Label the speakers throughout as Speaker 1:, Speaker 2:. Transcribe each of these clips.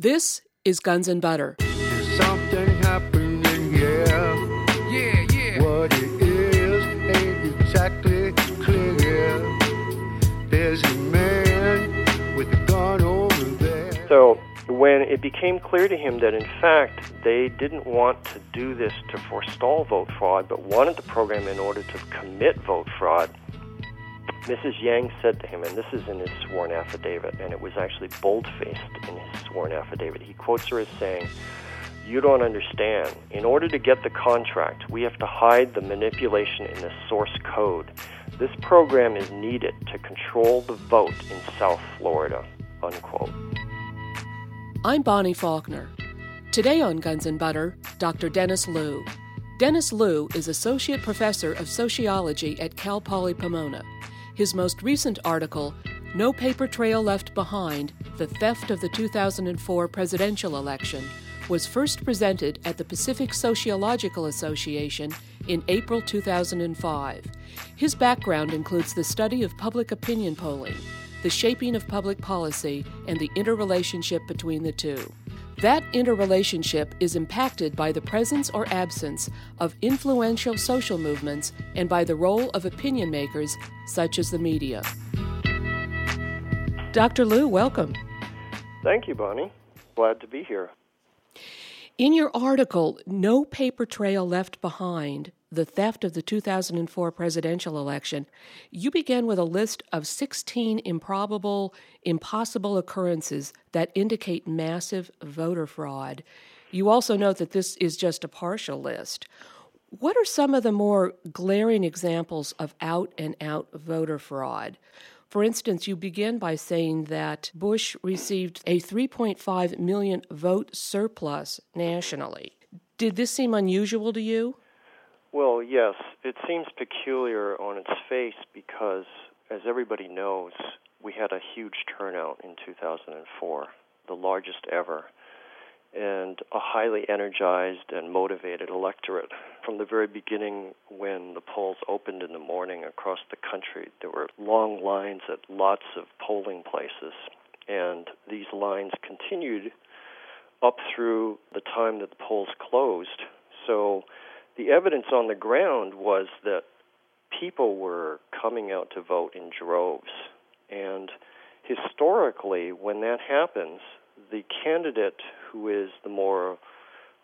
Speaker 1: This is Guns and Butter.
Speaker 2: Something happening, yeah.
Speaker 3: Yeah, yeah.
Speaker 2: What it is ain't exactly clear. There's a man with a gun over there.
Speaker 4: So when it became clear to him that in fact they didn't want to do this to forestall vote fraud, but wanted the program in order to commit vote fraud, Mrs. Yang said to him, and this is in his sworn affidavit, and it was actually bold-faced in his sworn affidavit. He quotes her as saying, "You don't understand. In order to get the contract, we have to hide the manipulation in the source code. This program is needed to control the vote in South Florida." Unquote.
Speaker 1: I'm Bonnie Faulkner. Today on Guns and Butter, Dr. Dennis Loo. Dennis Loo is Associate Professor of Sociology at Cal Poly Pomona. His most recent article, No Paper Trail Left Behind The Theft of the 2004 Presidential Election, was first presented at the Pacific Sociological Association in April 2005. His background includes the study of public opinion polling, the shaping of public policy, and the interrelationship between the two. That interrelationship is impacted by the presence or absence of influential social movements and by the role of opinion makers such as the media. Dr. Loo, welcome.
Speaker 4: Thank you, Bonnie. Glad to be here.
Speaker 1: In your article, No Paper Trail Left Behind The Theft of the 2004 Presidential Election, you began with a list of 16 improbable, impossible occurrences that indicate massive voter fraud. You also note that this is just a partial list. What are some of the more glaring examples of out and out voter fraud? For instance, you begin by saying that Bush received a 3.5 million vote surplus nationally. Did this seem unusual to you?
Speaker 4: Well, yes, it seems peculiar on its face because, as everybody knows, we had a huge turnout in 2004, the largest ever, and a highly energized and motivated electorate. From the very beginning, when the polls opened in the morning across the country, there were long lines at lots of polling places, and these lines continued up through the time that the polls closed. So the evidence on the ground was that people were coming out to vote in droves. And historically, when that happens, the candidate who is the more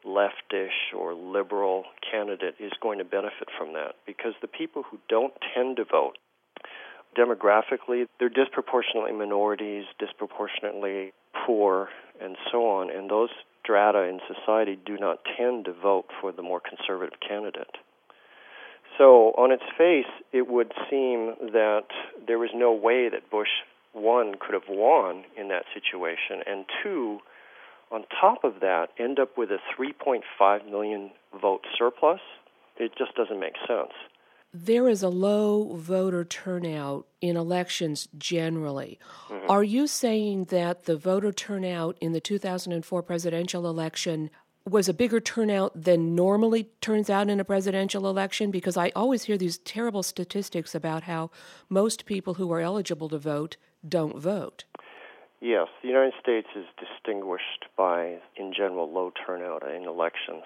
Speaker 4: leftish or liberal candidate is going to benefit from that because the people who don't tend to vote demographically they're disproportionately minorities disproportionately poor and so on and those strata in society do not tend to vote for the more conservative candidate so on its face it would seem that there was no way that bush one could have won in that situation and two on top of that, end up with a 3.5 million vote surplus, it just doesn't make sense.
Speaker 1: There is a low voter turnout in elections generally.
Speaker 4: Mm-hmm.
Speaker 1: Are you saying that the voter turnout in the 2004 presidential election was a bigger turnout than normally turns out in a presidential election? Because I always hear these terrible statistics about how most people who are eligible to vote don't vote.
Speaker 4: Yes, the United States is distinguished by, in general, low turnout in elections.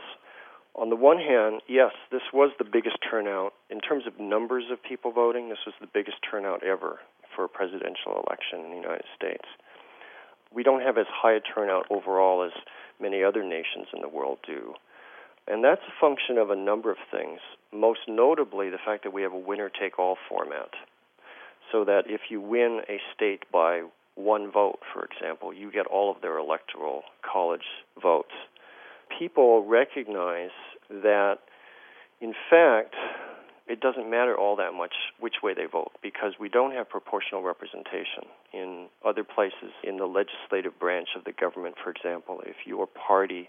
Speaker 4: On the one hand, yes, this was the biggest turnout. In terms of numbers of people voting, this was the biggest turnout ever for a presidential election in the United States. We don't have as high a turnout overall as many other nations in the world do. And that's a function of a number of things, most notably the fact that we have a winner take all format. So that if you win a state by one vote, for example, you get all of their electoral college votes. People recognize that, in fact, it doesn't matter all that much which way they vote because we don't have proportional representation in other places in the legislative branch of the government. For example, if your party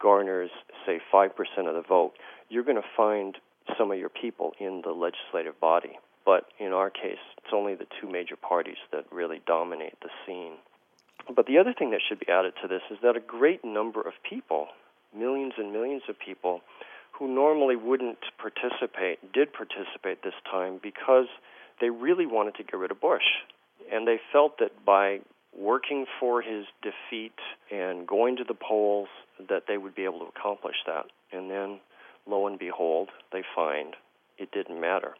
Speaker 4: garners, say, 5% of the vote, you're going to find some of your people in the legislative body. But in our case, it's only the two major parties that really dominate the scene. But the other thing that should be added to this is that a great number of people, millions and millions of people, who normally wouldn't participate, did participate this time because they really wanted to get rid of Bush. And they felt that by working for his defeat and going to the polls that they would be able to accomplish that. And then, lo and behold, they find it didn't matter.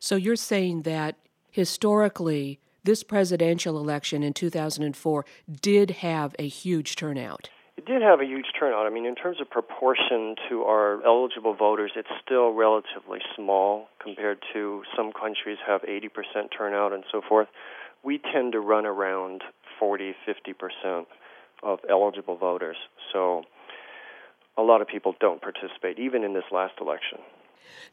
Speaker 1: So you're saying that historically, this presidential election in 2004 did have a huge turnout.
Speaker 4: Did have a huge turnout. I mean, in terms of proportion to our eligible voters, it's still relatively small compared to some countries have 80% turnout and so forth. We tend to run around 40, 50% of eligible voters. So a lot of people don't participate, even in this last election.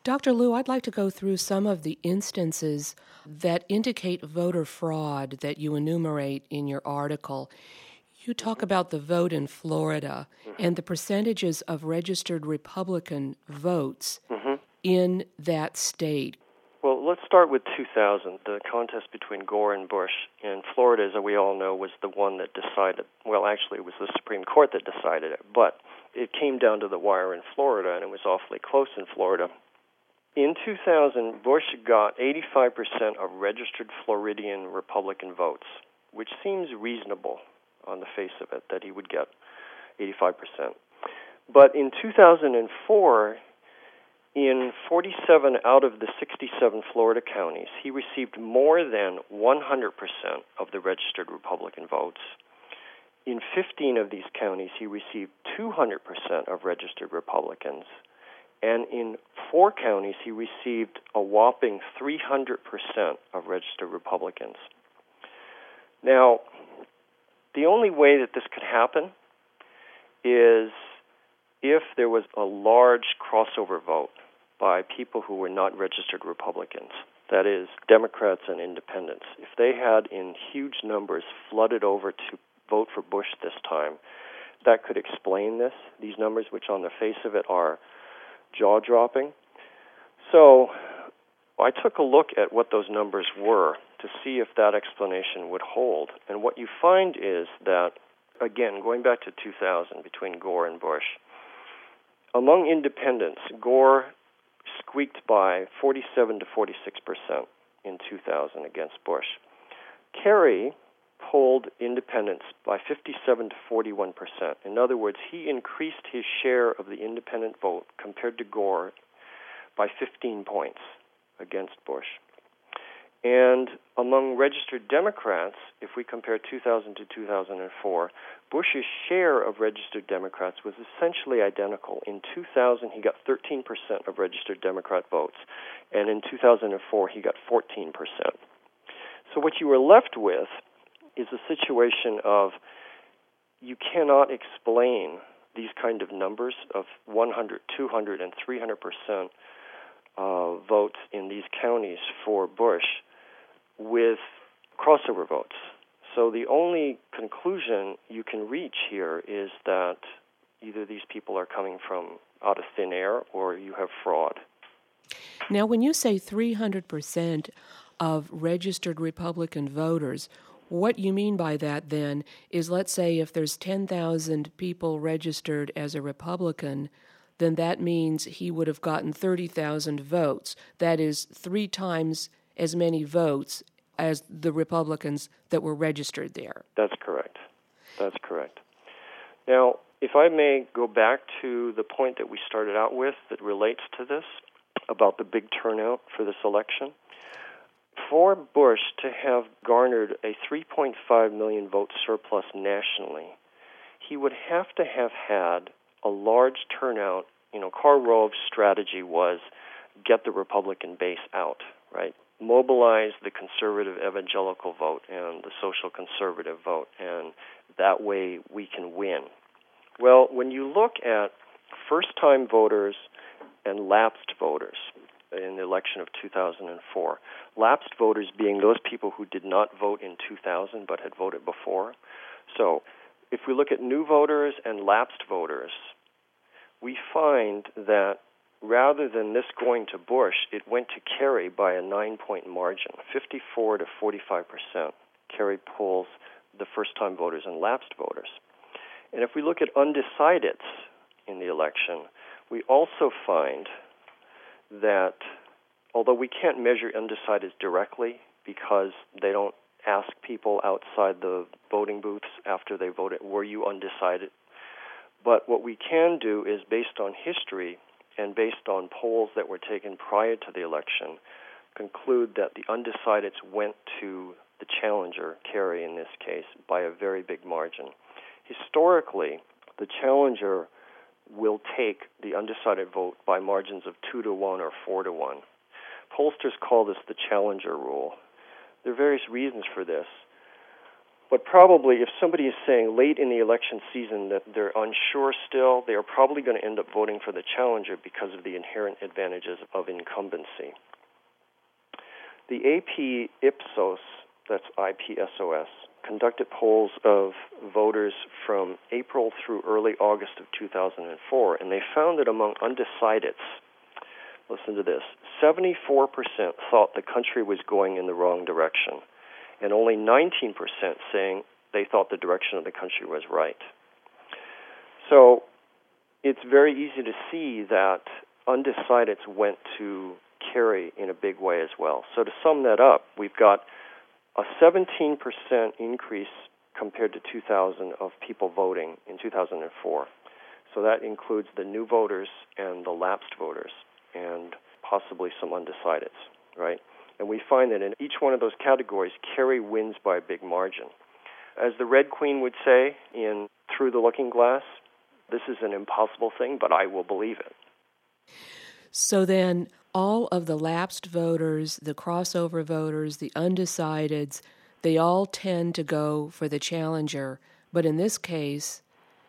Speaker 1: Dr. Loo, I'd like to go through some of the instances that indicate voter fraud that you enumerate in your article. You talk about the vote in Florida mm-hmm. and the percentages of registered Republican votes mm-hmm. in that state.
Speaker 4: Well, let's start with 2000, the contest between Gore and Bush. In Florida, as we all know, was the one that decided, well, actually, it was the Supreme Court that decided it, but it came down to the wire in Florida, and it was awfully close in Florida. In 2000, Bush got 85% of registered Floridian Republican votes, which seems reasonable on the face of it that he would get 85%. But in 2004, in 47 out of the 67 Florida counties, he received more than 100% of the registered Republican votes. In 15 of these counties, he received 200% of registered Republicans and in four counties, he received a whopping 300% of registered Republicans. Now, the only way that this could happen is if there was a large crossover vote by people who were not registered Republicans, that is, Democrats and independents. If they had, in huge numbers, flooded over to vote for Bush this time, that could explain this. These numbers, which on the face of it are jaw dropping. So I took a look at what those numbers were to see if that explanation would hold. And what you find is that, again, going back to 2000 between Gore and Bush, among independents, Gore squeaked by 47 to 46 percent in 2000 against Bush. Kerry polled independents by 57 to 41 percent. In other words, he increased his share of the independent vote compared to Gore by 15 points against Bush. And among registered Democrats, if we compare 2000 to 2004, Bush's share of registered Democrats was essentially identical. In 2000, he got 13% of registered Democrat votes, and in 2004, he got 14%. So what you were left with is a situation of you cannot explain these kind of numbers of 100, 200, and 300 percent uh, votes in these counties for Bush with crossover votes. So the only conclusion you can reach here is that either these people are coming from out of thin air or you have fraud.
Speaker 1: Now, when you say 300% of registered Republican voters, what you mean by that then is let's say if there's 10,000 people registered as a Republican, then that means he would have gotten 30,000 votes. That is three times as many votes as the Republicans that were registered there.
Speaker 4: That's correct. That's correct. Now, if I may go back to the point that we started out with that relates to this about the big turnout for this election for Bush to have garnered a 3.5 million vote surplus nationally, he would have to have had a large turnout. You know, Karl Rove's strategy was get the Republican base out, right? Mobilize the conservative evangelical vote and the social conservative vote, and that way we can win. Well, when you look at first time voters and lapsed voters, in the election of 2004. Lapsed voters being those people who did not vote in 2000 but had voted before. So, if we look at new voters and lapsed voters, we find that rather than this going to Bush, it went to Kerry by a nine point margin 54 to 45 percent. Kerry polls the first time voters and lapsed voters. And if we look at undecideds in the election, we also find that although we can't measure undecideds directly because they don't ask people outside the voting booths after they voted, were you undecided? But what we can do is based on history and based on polls that were taken prior to the election, conclude that the undecideds went to the challenger, Kerry in this case, by a very big margin. Historically, the challenger will take the undecided vote by margins of 2 to 1 or 4 to 1. Pollsters call this the challenger rule. There are various reasons for this. But probably, if somebody is saying late in the election season that they're unsure still, they are probably going to end up voting for the challenger because of the inherent advantages of incumbency. The AP Ipsos, that's IPSOS, conducted polls of voters from April through early August of 2004, and they found that among undecideds, listen to this 74% thought the country was going in the wrong direction, and only 19% saying they thought the direction of the country was right. So it's very easy to see that undecideds went to Kerry in a big way as well. So to sum that up, we've got a 17% increase compared to 2000 of people voting in 2004. So that includes the new voters and the lapsed voters and possibly some undecideds, right? And we find that in each one of those categories, Kerry wins by a big margin. As the Red Queen would say in Through the Looking Glass, this is an impossible thing, but I will believe it.
Speaker 1: So then, all of the lapsed voters, the crossover voters, the undecideds, they all tend to go for the challenger. But in this case,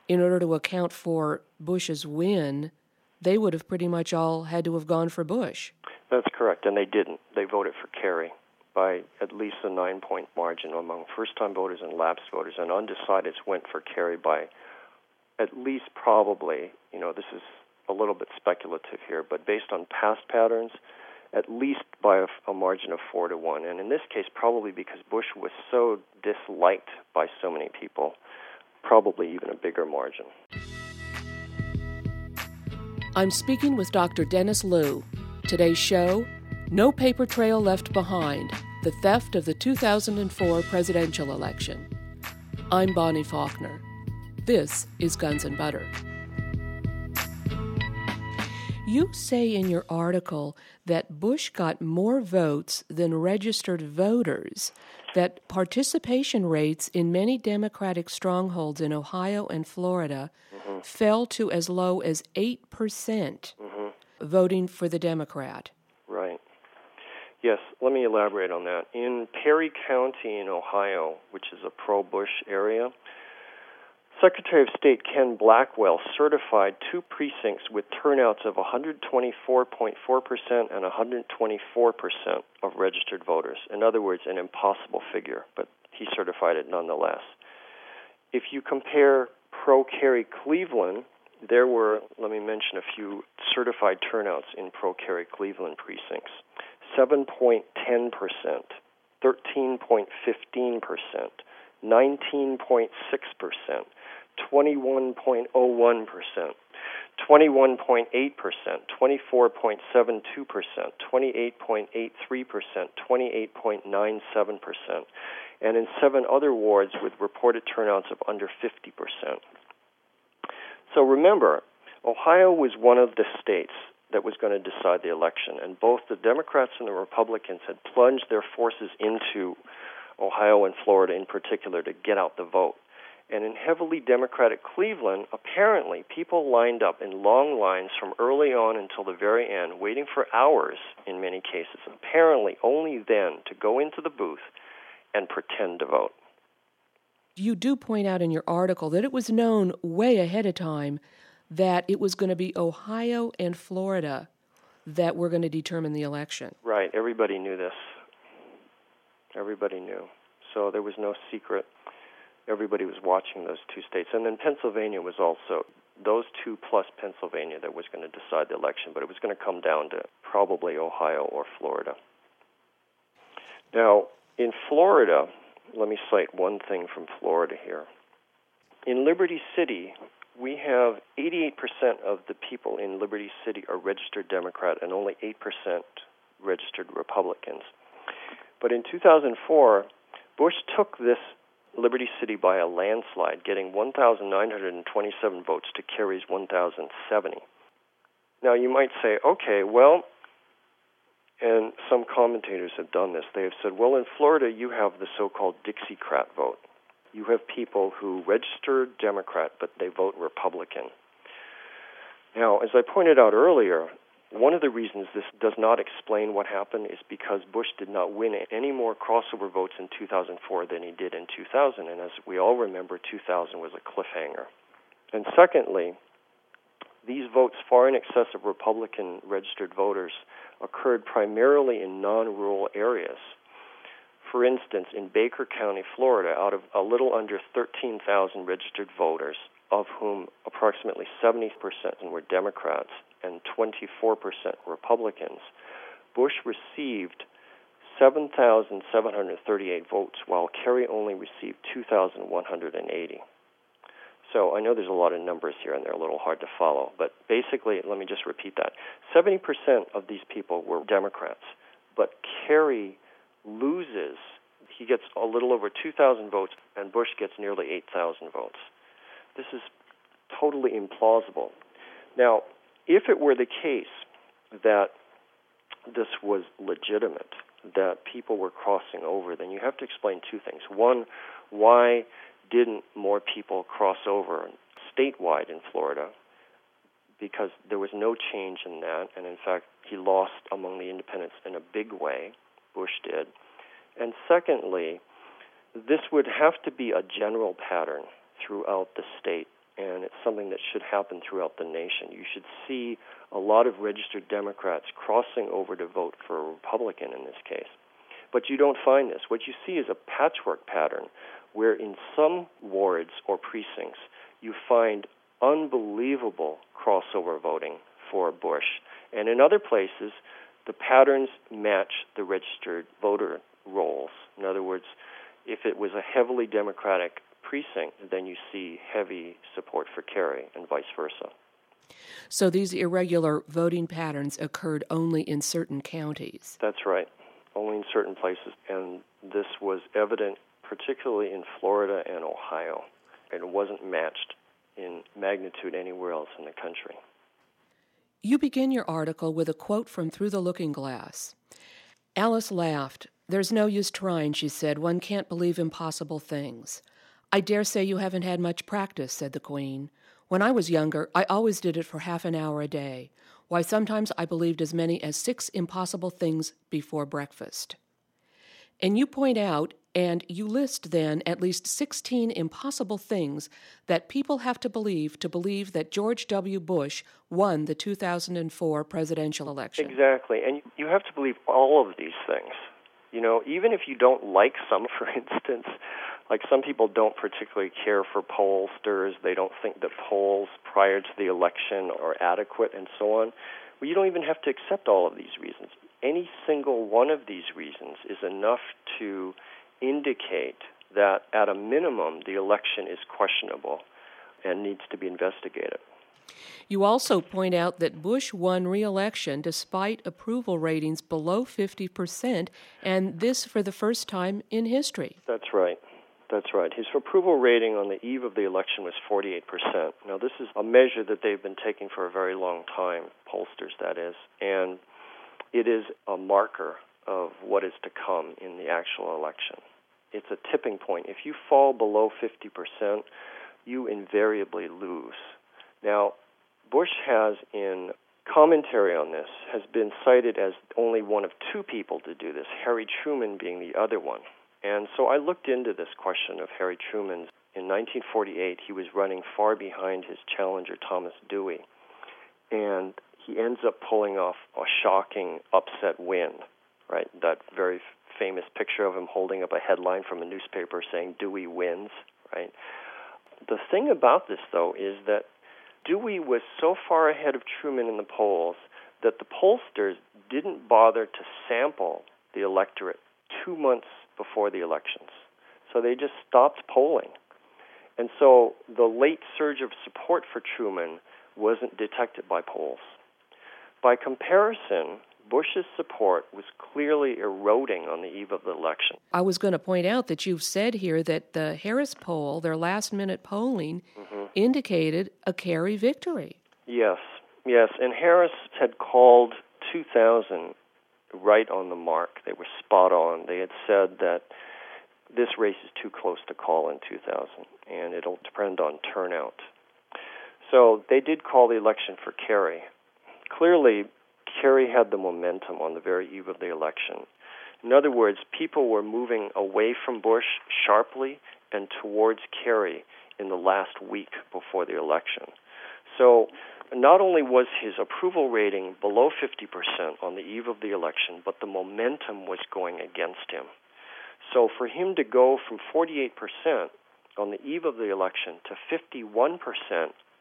Speaker 1: in order to account for Bush's win, they would have pretty much all had to have gone for Bush.
Speaker 4: That's correct, and they didn't. They voted for Kerry by at least a nine point margin among first time voters and lapsed voters, and undecideds went for Kerry by at least probably, you know, this is a little bit speculative here, but based on past patterns, at least by a, a, margin of four to one. And in this case, probably because Bush was so disliked by so many people, probably even a bigger margin.
Speaker 1: I'm speaking with Dr. Dennis Loo. Today's show No Paper Trail Left Behind The Theft of the 2004 Presidential Election. I'm Bonnie Faulkner. This is Guns and Butter. You say in your article that Bush got more votes than registered voters, that participation rates in many Democratic strongholds in Ohio and Florida mm-hmm. fell to as low as 8% mm-hmm. Voting for the Democrat.
Speaker 4: Right. Yes, let me elaborate on that. In Perry County in Ohio, which is a pro Bush area, Secretary of State Ken Blackwell certified two precincts with turnouts of 124.4% and 124% of registered voters. In other words, an impossible figure, but he certified it nonetheless. If you compare pro Kerry Cleveland, there were, let me mention a few certified turnouts in pro Kerry Cleveland precincts 7.10%, 13.15%, 19.6%. 21.01%, 21.8%, 24.72%, 28.83%, 28.97%, and in seven other wards with reported turnouts of under 50%. So remember, Ohio was one of the states that was going to decide the election, and both the Democrats and the Republicans had plunged their forces into Ohio and Florida in particular to get out the vote. And in heavily Democratic Cleveland, apparently people lined up in long lines from early on until the very end, waiting for hours in many cases, apparently only then to go into the booth and pretend to vote.
Speaker 1: You do point out in your article that it was known way ahead of time that it was going to be Ohio and Florida that were going to determine the election.
Speaker 4: Right. Everybody knew this. Everybody knew. So there was no secret everybody was watching those two states. And then Pennsylvania was also those two plus Pennsylvania that was going to decide the election, but it was going to come down to probably Ohio or Florida. Now, in Florida, let me cite one thing from Florida here. In Liberty City, we have 88% of the people in Liberty City are registered Democrat and only 8% registered Republicans. But in 2004, Bush took this Liberty City by a landslide, getting 1,927 votes to Kerry's 1,070. Now, you might say, okay, well, and some commentators have done this. They have said, well, in Florida, you have the so called Dixiecrat vote. You have people who register Democrat, but they vote Republican. Now, as I pointed out earlier, one of the reasons this does not explain what happened is because Bush did not win any more crossover votes in 2004 than he did in 2000. And as we all remember, 2000 was a cliffhanger. And secondly, these votes, far in excess of Republican registered voters, occurred primarily in non rural areas. For instance, in Baker County, Florida, out of a little under 13,000 registered voters, of whom approximately 70% were Democrats and 24% Republicans, Bush received 7,738 votes, while Kerry only received 2,180. So I know there's a lot of numbers here and they're a little hard to follow, but basically, let me just repeat that. 70% of these people were Democrats, but Kerry loses. He gets a little over 2,000 votes, and Bush gets nearly 8,000 votes. This is totally implausible. Now, if it were the case that this was legitimate, that people were crossing over, then you have to explain two things. One, why didn't more people cross over statewide in Florida? Because there was no change in that, and in fact, he lost among the independents in a big way. Bush did. And secondly, this would have to be a general pattern throughout the state, and it's something that should happen throughout the nation. You should see a lot of registered Democrats crossing over to vote for a Republican in this case. But you don't find this. What you see is a patchwork pattern where in some wards or precincts you find unbelievable crossover voting for Bush. And in other places, the patterns match the registered voter rolls. In other words, if it was a heavily Democratic precinct, then you see heavy support for Kerry and vice versa.
Speaker 1: So these irregular voting patterns occurred only in certain counties?
Speaker 4: That's right, only in certain places. And this was evident particularly in Florida and Ohio. And it wasn't matched in magnitude anywhere else in the country.
Speaker 1: You begin your article with a quote from Through the Looking Glass. Alice laughed. There's no use trying, she said. One can't believe impossible things. I dare say you haven't had much practice, said the Queen. When I was younger, I always did it for half an hour a day. Why, sometimes I believed as many as six impossible things before breakfast. And you point out and you list then at least 16 impossible things that people have to believe to believe that George W. Bush won the 2004 presidential election.
Speaker 4: Exactly. And you have to believe all of these things. You know, even if you don't like some, for instance, like some people don't particularly care for pollsters, they don't think that polls prior to the election are adequate and so on. Well, you don't even have to accept all of these reasons. Any single one of these reasons is enough to indicate that at a minimum the election is questionable and needs to be investigated.
Speaker 1: You also point out that Bush won re election despite approval ratings below 50%, and this for the first time in history.
Speaker 4: That's right. That's right. His approval rating on the eve of the election was 48%. Now, this is a measure that they've been taking for a very long time, pollsters, that is, and it is a marker of what is to come in the actual election. It's a tipping point. If you fall below 50%, you invariably lose. Now, Bush has, in commentary on this, has been cited as only one of two people to do this, Harry Truman being the other one. And so I looked into this question of Harry Truman's. In 1948, he was running far behind his challenger, Thomas Dewey. And he ends up pulling off a shocking upset win right? That very famous picture of him holding up a headline from a newspaper saying Dewey wins, right? The thing about this, though, is that Dewey was so far ahead of Truman in the polls that the pollsters didn't bother to sample the electorate two months before the elections. So they just stopped polling. And so the late surge of support for Truman wasn't detected by polls. By comparison, Bush's support was clearly eroding on the eve of the election.
Speaker 1: I was going to point out that you've said here that the Harris poll, their last minute polling, mm-hmm. indicated a Kerry victory.
Speaker 4: Yes, yes. And Harris had called 2000 right on the mark. They were spot on. They had said that this race is too close to call in 2000, and it'll depend on turnout. So they did call the election for Kerry. Clearly, Kerry had the momentum on the very eve of the election. In other words, people were moving away from Bush sharply and towards Kerry in the last week before the election. So not only was his approval rating below 50% on the eve of the election, but the momentum was going against him. So for him to go from 48% on the eve of the election to 51%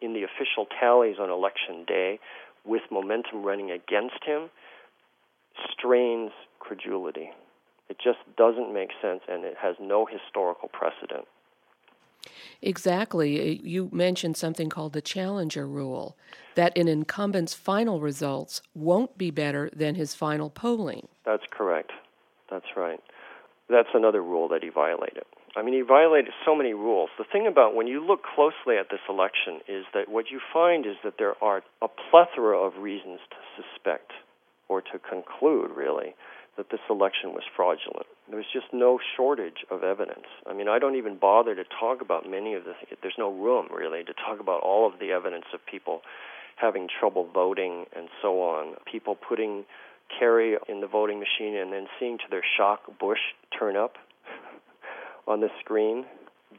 Speaker 4: in the official tallies on election day with momentum running against him strains credulity. It just doesn't make sense and it has no historical precedent.
Speaker 1: Exactly. Uh, you mentioned something called the challenger rule that an incumbent's final results won't be better than his final polling.
Speaker 4: That's correct. That's right. That's another rule that he violated. I mean, he violated so many rules. The thing about when you look closely at this election is that what you find is that there are a plethora of reasons to suspect or to conclude, really, that this election was fraudulent. There's just no shortage of evidence. I mean, I don't even bother to talk about many of the. There's no room, really, to talk about all of the evidence of people having trouble voting and so on. People putting Kerry in the voting machine and then seeing to their shock Bush turn up on the screen.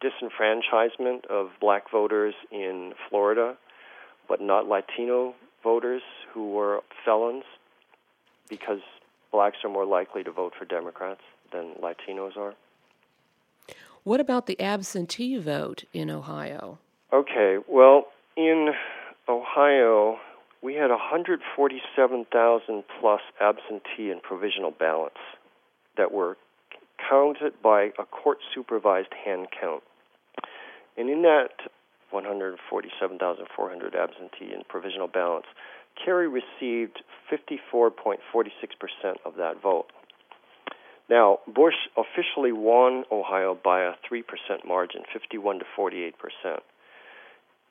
Speaker 4: Disenfranchisement of black voters in Florida, but not Latino voters who were felons because blacks are more likely to vote for Democrats than Latinos are.
Speaker 1: What about the absentee vote in Ohio?
Speaker 4: Okay, well, in Ohio, we had 147,000 plus absentee and provisional ballots that were counted by a court supervised hand count. And in that 147,400 absentee and provisional ballots, Kerry received 54.46% of that vote. Now, Bush officially won Ohio by a 3% margin, 51 to 48%.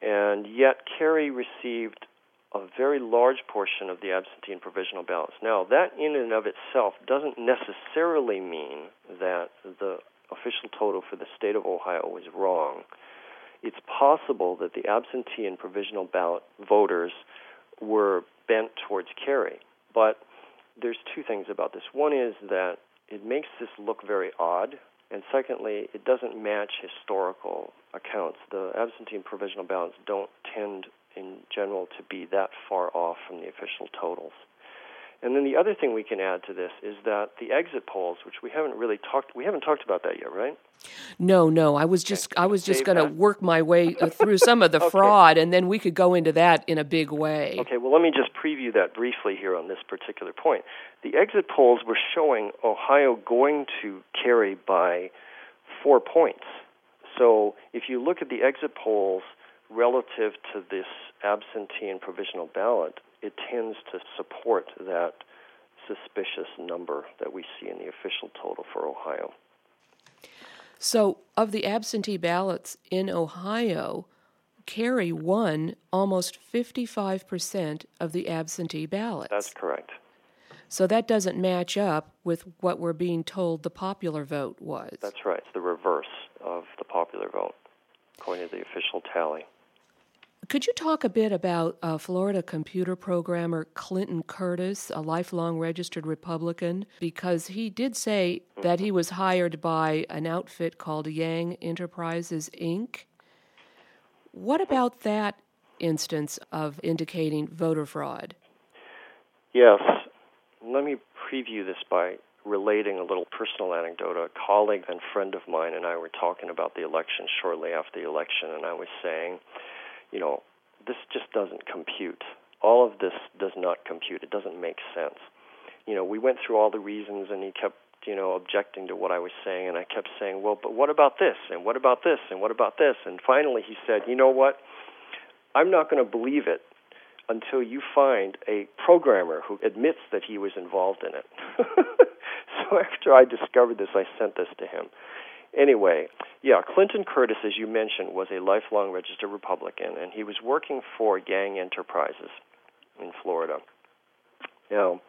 Speaker 4: And yet, Kerry received a very large portion of the absentee and provisional ballots. Now, that in and of itself doesn't necessarily mean that the official total for the state of Ohio was wrong. It's possible that the absentee and provisional ballot voters were bent towards Kerry. But there's two things about this. One is that it makes this look very odd, and secondly, it doesn't match historical accounts. The absentee and provisional ballots don't tend, in general, to be that far off from the official totals. And then the other thing we can add to this is that the exit polls, which we haven't really talked, we haven't talked about that yet, right?
Speaker 1: No, no. I was just, okay. I was just going to work my way through some of the okay. fraud, and then we could go into that in a big way.
Speaker 4: Okay. Well, let me just preview that briefly here on this particular point. The exit polls were showing Ohio going to Kerry by four points. So if you look at the exit polls relative to this absentee and provisional ballot, it tends to support that suspicious number that we see in the official total for Ohio.
Speaker 1: So, of the absentee ballots in Ohio, Kerry won almost 55% of the absentee ballots.
Speaker 4: That's correct.
Speaker 1: So that doesn't match up with what we're being told the popular vote was.
Speaker 4: That's right. It's the reverse of the popular vote, according to the official tally.
Speaker 1: Could you talk a bit about uh, Florida computer programmer Clinton Curtis, a lifelong registered Republican? Because he did say that he was hired by an outfit called Yang Enterprises, Inc. What about that instance of indicating voter fraud?
Speaker 4: Yes. Let me preview this by relating a little personal anecdote. A colleague and friend of mine and I were talking about the election shortly after the election, and I was saying, you know, this just doesn't compute. All of this does not compute. It doesn't make sense. You know, we went through all the reasons, and he kept, you know, objecting to what I was saying, and I kept saying, well, but what about this, and what about this, and what about this, and finally he said, you know what? I'm not going to believe it until you find a programmer who admits that he was involved in it. so after I discovered this, I sent this to him. Anyway, yeah, Clinton Curtis, as you mentioned, was a lifelong registered Republican, and he was working for Yang Enterprises in Florida. Now,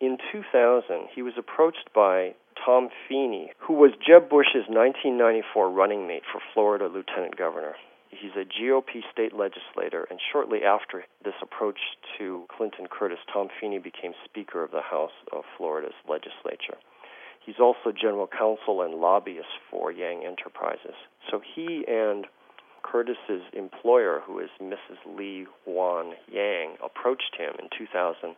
Speaker 4: in 2000, he was approached by Tom Feeney, who was Jeb Bush's 1994 running mate for Florida lieutenant governor. He's a GOP state legislator, and shortly after this approach to Clinton Curtis, Tom Feeney became Speaker of the House of Florida's legislature. He's also general counsel and lobbyist for Yang Enterprises. So he and Curtis's employer, who is Mrs. Li Woan Yang, approached him in 2000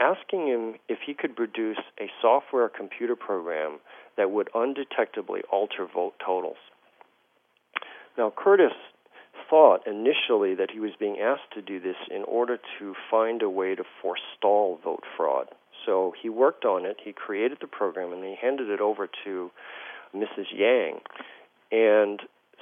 Speaker 4: asking him if he could produce a software computer program that would undetectably alter vote totals. Now, Curtis thought initially that he was being asked to do this in order to find a way to forestall vote fraud. So he worked on it, he created the program, and he handed it over to Mrs. Yang and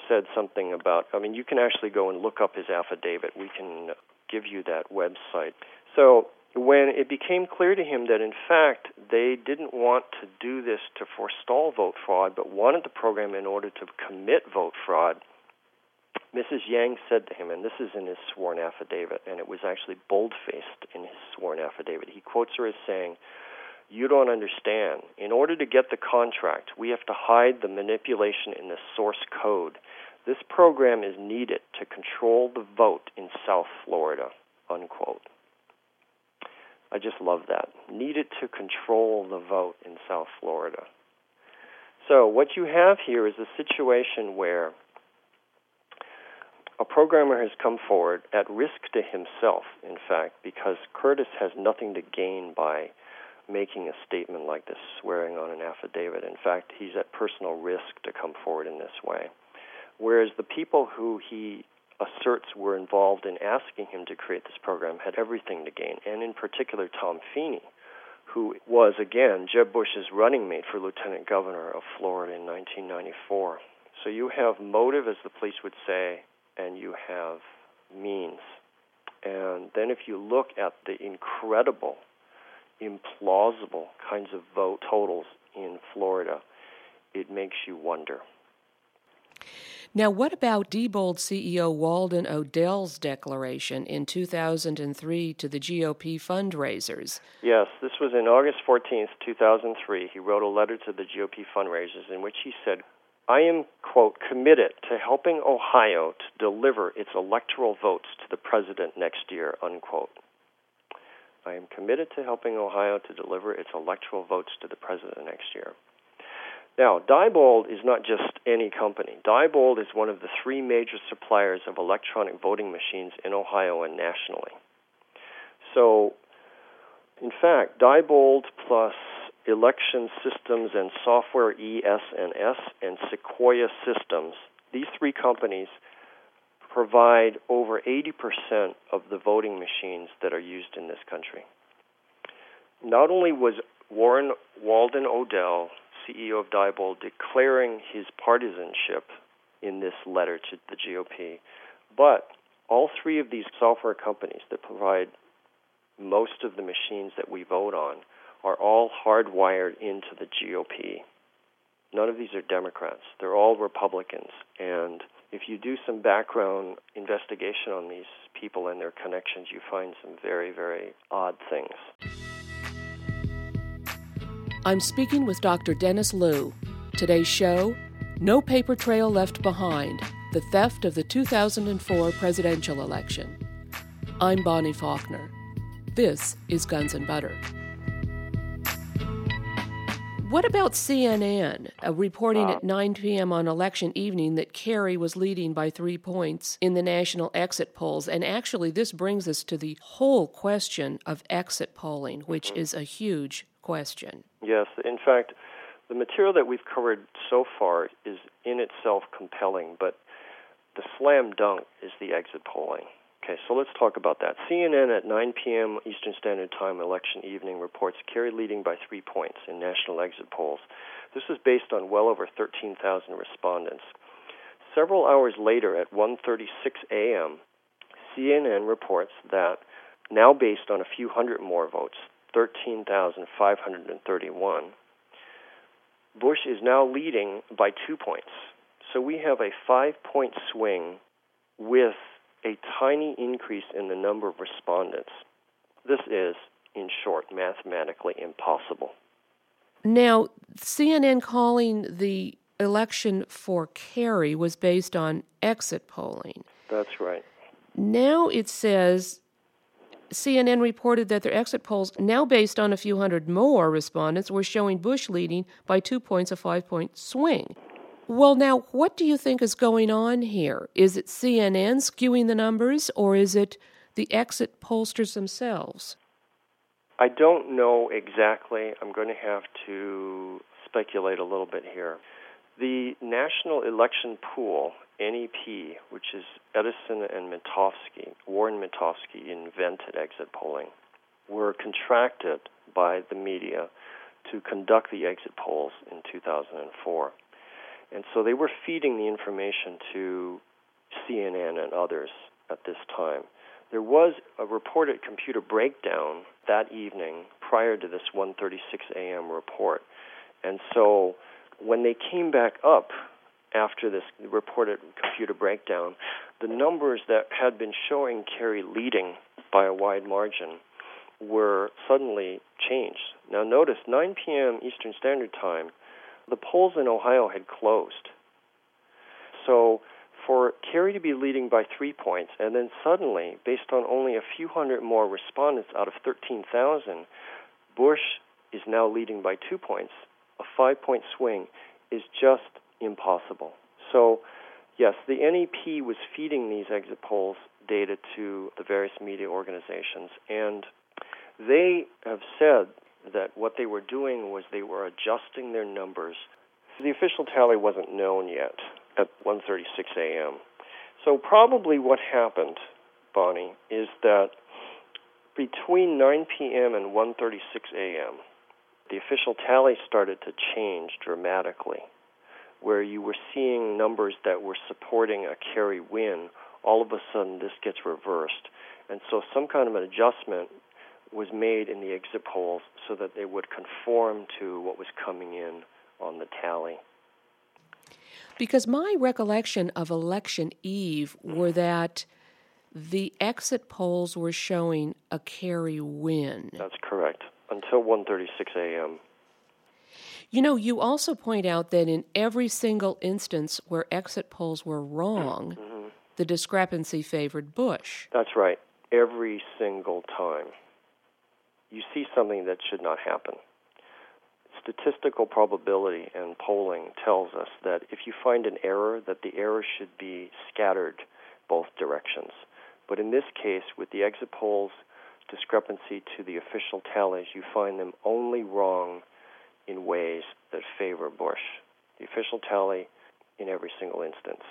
Speaker 4: said something about I mean, you can actually go and look up his affidavit. We can give you that website. So when it became clear to him that in fact they didn't want to do this to forestall vote fraud, but wanted the program in order to commit vote fraud, Mrs. Yang said to him, and this is in his sworn affidavit, and it was actually bold faced in his sworn affidavit. He quotes her as saying, You don't understand. In order to get the contract, we have to hide the manipulation in the source code. This program is needed to control the vote in South Florida. Unquote. I just love that. Needed to control the vote in South Florida. So, what you have here is a situation where a programmer has come forward at risk to himself, in fact, because Curtis has nothing to gain by making a statement like this, swearing on an affidavit. In fact, he's at personal risk to come forward in this way. Whereas the people who he asserts were involved in asking him to create this program had everything to gain, and in particular Tom Feeney, who was again Jeb Bush's running mate for lieutenant governor of Florida in 1994. So you have motive, as the police would say, and you have means. And then if you look at the incredible, implausible kinds of vote totals in Florida, it makes you wonder.
Speaker 1: Now, what about Diebold CEO Walden O'Dell's declaration in 2003 to the GOP fundraisers?
Speaker 4: Yes, this was in August 14th, 2003. He wrote a letter to the GOP fundraisers in which he said, I am, quote, committed to helping Ohio to deliver its electoral votes to the president next year, unquote. I am committed to helping Ohio to deliver its electoral votes to the president next year. Now, Diebold is not just any company. Diebold is one of the three major suppliers of electronic voting machines in Ohio and nationally. So, in fact, Diebold plus Election Systems and Software ES&S and Sequoia Systems, these three companies provide over 80% of the voting machines that are used in this country. Not only was Warren Walden O'Dell CEO of Diebold, declaring his partisanship in this letter to the GOP. But all three of these software companies that provide most of the machines that we vote on are all hardwired into the GOP. None of these are Democrats. They're all Republicans. And if you do some background investigation on these people and their connections, you find some very, very odd things.
Speaker 1: I'm speaking with Dr. Dennis Loo. Today's show No Paper Trail Left Behind The Theft of the 2004 Presidential Election. I'm Bonnie Faulkner. This is Guns and Butter. What about CNN uh, reporting at 9 p.m. on election evening that Kerry was leading by three points in the national exit polls? And actually, this brings us to the whole question of exit polling, which is a huge question.
Speaker 4: Yes, in fact, the material that we've covered so far is in itself compelling, but the slam dunk is the exit polling. Okay, so let's talk about that. CNN at 9 p.m. Eastern Standard Time election evening reports Kerry leading by three points in national exit polls. This is based on well over 13,000 respondents. Several hours later, at 1:36 a.m., CNN reports that now based on a few hundred more votes, 13,531, Bush is now leading by two points. So we have a five point swing with a tiny increase in the number of respondents. This is, in short, mathematically impossible.
Speaker 1: Now, CNN calling the election for Kerry was based on exit polling.
Speaker 4: That's right.
Speaker 1: Now it says CNN reported that their exit polls, now based on a few hundred more respondents, were showing Bush leading by two points, a five point swing. Well, now, what do you think is going on here? Is it CNN skewing the numbers, or is it the exit pollsters themselves?
Speaker 4: I don't know exactly. I'm going to have to speculate a little bit here. The National Election Pool, NEP, which is Edison and Mitofsky, Warren Mitofsky invented exit polling, were contracted by the media to conduct the exit polls in 2004. And so they were feeding the information to CNN and others at this time. There was a reported computer breakdown that evening prior to this 1:36 a.m. report. And so when they came back up after this reported computer breakdown, the numbers that had been showing Kerry leading by a wide margin were suddenly changed. Now notice 9 p.m. Eastern Standard Time the polls in Ohio had closed. So for Kerry to be leading by three points, and then suddenly, based on only a few hundred more respondents out of 13,000, Bush is now leading by two points, a five point swing is just impossible. So, yes, the NEP was feeding these exit polls data to the various media organizations, and they have said that what they were doing was they were adjusting their numbers. The official tally wasn't known yet at 1:36 a.m. So probably what happened, Bonnie, is that between 9 p.m. and 1:36 a.m., the official tally started to change dramatically, where you were seeing numbers that were supporting a Kerry win. All of a sudden, this gets reversed, and so some kind of an adjustment was made in the exit polls so that they would conform to what was coming in on the tally.
Speaker 1: Because my recollection of election eve were that the exit polls were showing a Kerry win.
Speaker 4: That's correct. Until 1:36 a.m.
Speaker 1: You know, you also point out that in every single instance where exit polls were wrong, mm-hmm. the discrepancy favored Bush.
Speaker 4: That's right. Every single time you see something that should not happen. Statistical probability and polling tells us that if you find an error, that the error should be scattered both directions. But in this case, with the exit polls discrepancy to the official tallies, you find them only wrong in ways that favor Bush. The official tally in every single instance.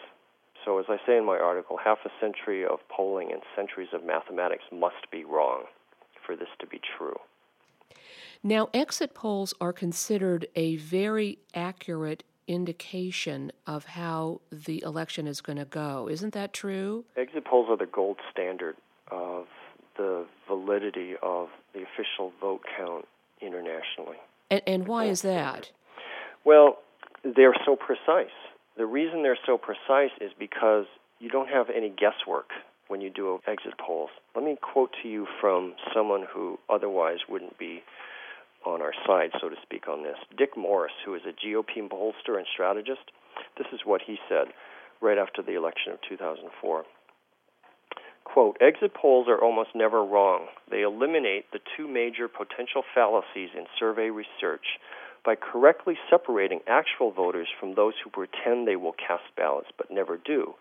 Speaker 4: So, as I say in my article, half a century of polling and centuries of mathematics must be wrong for this to be true.
Speaker 1: Now, exit polls are considered a very accurate indication of how the election is going to go. Isn't that true?
Speaker 4: Exit polls are the gold standard of the validity of the official vote count internationally.
Speaker 1: And, and why is that?
Speaker 4: Well, they're so precise. The reason they're so precise is because you don't have any guesswork when you do exit polls. Let me quote to you from someone who otherwise wouldn't be on our side, so to speak, on this. Dick Morris, who is a GOP pollster and strategist, this is what he said right after the election of 2004. Quote, exit polls are almost never wrong. They eliminate the two major potential fallacies in survey research by correctly separating actual voters from those who pretend they will cast ballots but never do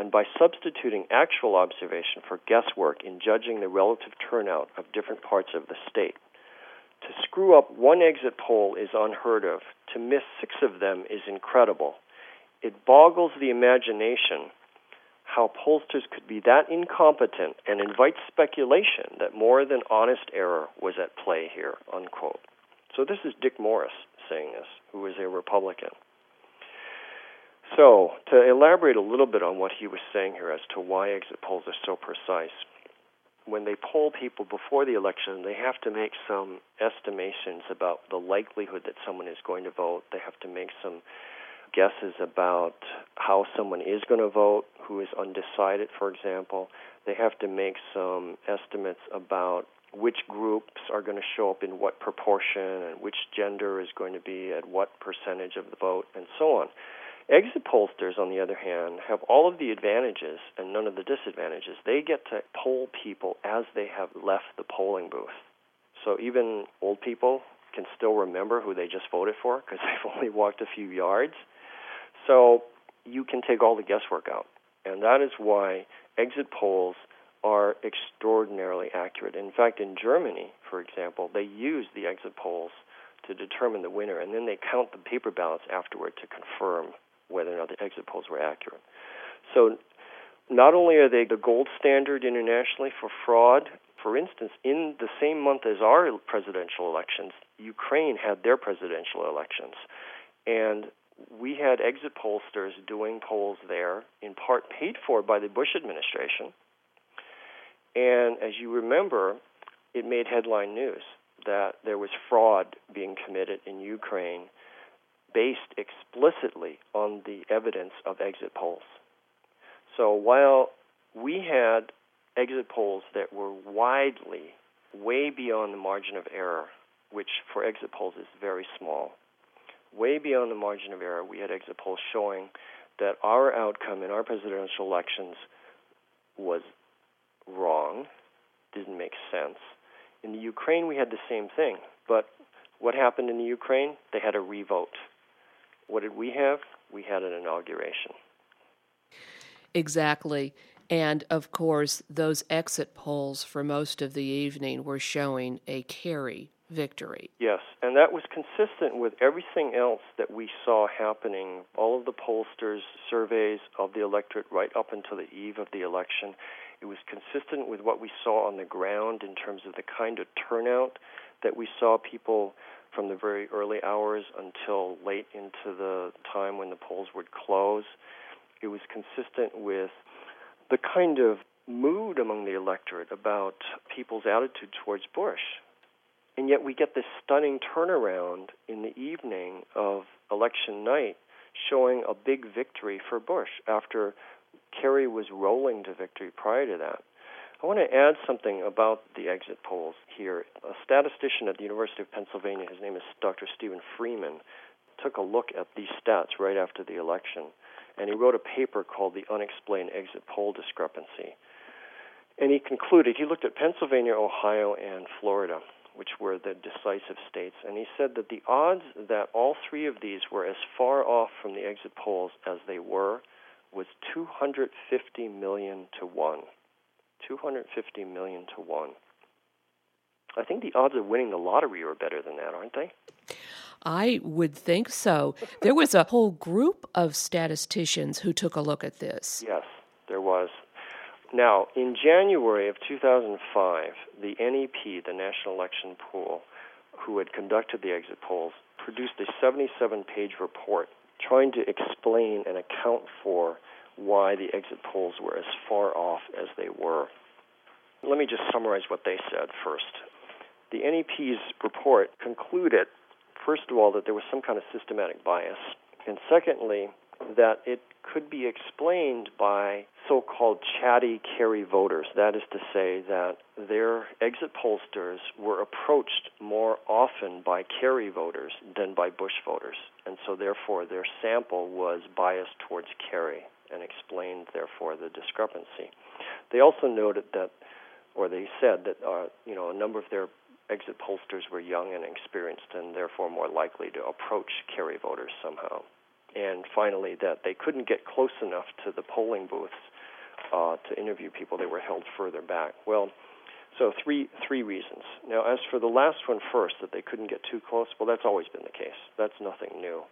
Speaker 4: and by substituting actual observation for guesswork in judging the relative turnout of different parts of the state. To screw up one exit poll is unheard of. To miss six of them is incredible. It boggles the imagination how pollsters could be that incompetent and invites speculation that more than honest error was at play here. Unquote. So this is Dick Morris saying this, who is a Republican. So, to elaborate a little bit on what he was saying here as to why exit polls are so precise, when they poll people before the election, they have to make some estimations about the likelihood that someone is going to vote. They have to make some guesses about how someone is going to vote who is undecided, for example. They have to make some estimates about which groups are going to show up in what proportion and which gender is going to be at what percentage of the vote and so on. Exit pollsters, on the other hand, have all of the advantages and none of the disadvantages. They get to poll people as they have left the polling booth. So even old people can still remember who they just voted for because they've only walked a few yards. So you can take all the guesswork out. And that is why exit polls are extraordinarily accurate. In fact, in Germany, for example, they use the exit polls to determine the winner, and then they count the paper ballots afterward to confirm whether or not the exit polls were accurate. So, not only are they the gold standard internationally for fraud, for instance, in the same month as our presidential elections, Ukraine had their presidential elections. And we had exit pollsters doing polls there, in part paid for by the Bush administration. And as you remember, it made headline news that there was fraud being committed in Ukraine based explicitly on the evidence of exit polls. So while we had exit polls that were widely, way beyond the margin of error, which for exit polls is very small, way beyond the margin of error, we had exit polls showing that our outcome in our presidential elections was wrong, didn't make sense. In the Ukraine, we had the same thing. But what happened in the Ukraine? They had a revote. What did we have? We had an inauguration.
Speaker 1: Exactly. And of course, those exit polls for most of the evening were showing a Kerry victory.
Speaker 4: Yes, and that was consistent with everything else that we saw happening, all of the pollsters' surveys of the electorate right up until the eve of the election. It was consistent with what we saw on the ground in terms of the kind of turnout that we saw people from the very early hours until late into the time when the polls would close. It was consistent with the kind of mood among the electorate about people's attitude towards Bush. And yet we get this stunning turnaround in the evening of election night showing a big victory for Bush after Kerry was rolling to victory prior to that. I want to add something about the exit polls here. A statistician at the University of Pennsylvania, his name is Dr. Steven Freeman, took a look at these stats right after the election, and he wrote a paper called The Unexplained Exit Poll Discrepancy. And he concluded, he looked at Pennsylvania, Ohio, and Florida, which were the decisive states, and he said that the odds that all three of these were as far off from the exit polls as they were was 250 million to 1. 250 million to 1. I think the odds of winning the lottery are better than that, aren't they?
Speaker 1: I would think so. There was a whole group of statisticians who took a look at this.
Speaker 4: Yes, there was. Now, in January of 2005, the NEP, the National Election Pool, who had conducted the exit polls, produced a 77 page report trying to explain and account for why the exit polls were as far off as they were. Let me just summarize what they said first. The NEP's report concluded, first of all, that there was some kind of systematic bias, and secondly, that it could be explained by so called chatty Kerry voters. That is to say, that their exit pollsters were approached more often by Kerry voters than by Bush voters. And so, therefore, their sample was biased towards Kerry and explained, therefore, the discrepancy. They also noted that, or they said that, uh, you know, a number of their exit pollsters were young and experienced and therefore more likely to approach Kerry voters somehow and finally that they couldn't get close enough to the polling booths uh, to interview people. They were held further back. Well, so three three reasons. Now, as for the last one first, that they couldn't get too close, well, that's always been the case. That's nothing new.